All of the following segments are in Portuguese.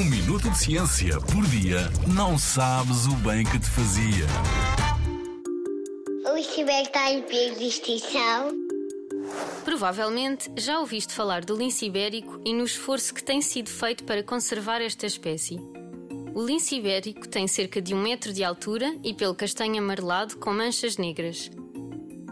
Um minuto de ciência por dia não sabes o bem que te fazia. O Iceberg está em perigo de extinção. Provavelmente já ouviste falar do lince ibérico e no esforço que tem sido feito para conservar esta espécie. O lince ibérico tem cerca de um metro de altura e pelo castanho amarelado com manchas negras.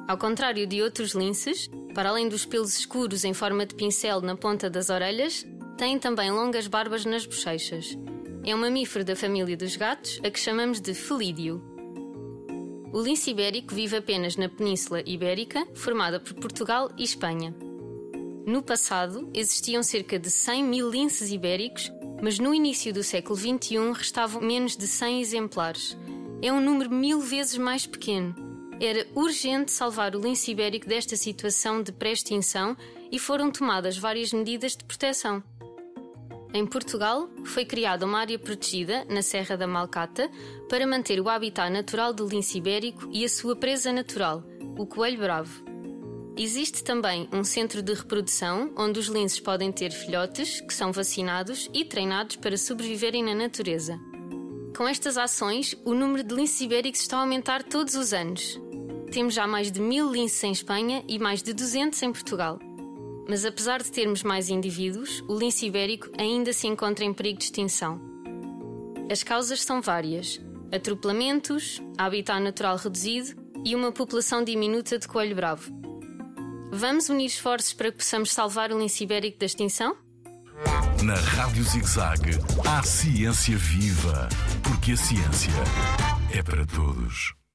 Ao contrário de outros linces, para além dos pelos escuros em forma de pincel na ponta das orelhas, tem também longas barbas nas bochechas. É um mamífero da família dos gatos, a que chamamos de felídeo. O lince ibérico vive apenas na Península Ibérica, formada por Portugal e Espanha. No passado, existiam cerca de 100 mil linces ibéricos, mas no início do século XXI restavam menos de 100 exemplares. É um número mil vezes mais pequeno. Era urgente salvar o lince ibérico desta situação de pré-extinção e foram tomadas várias medidas de proteção. Em Portugal, foi criada uma área protegida, na Serra da Malcata, para manter o habitat natural do lince ibérico e a sua presa natural, o coelho bravo. Existe também um centro de reprodução onde os linces podem ter filhotes que são vacinados e treinados para sobreviverem na natureza. Com estas ações, o número de linces ibéricos está a aumentar todos os anos. Temos já mais de mil linces em Espanha e mais de 200 em Portugal. Mas apesar de termos mais indivíduos, o lince ibérico ainda se encontra em perigo de extinção. As causas são várias: atropelamentos, habitat natural reduzido e uma população diminuta de coelho bravo. Vamos unir esforços para que possamos salvar o lince ibérico da extinção? Na Rádio ZigZag, há ciência viva, porque a ciência é para todos.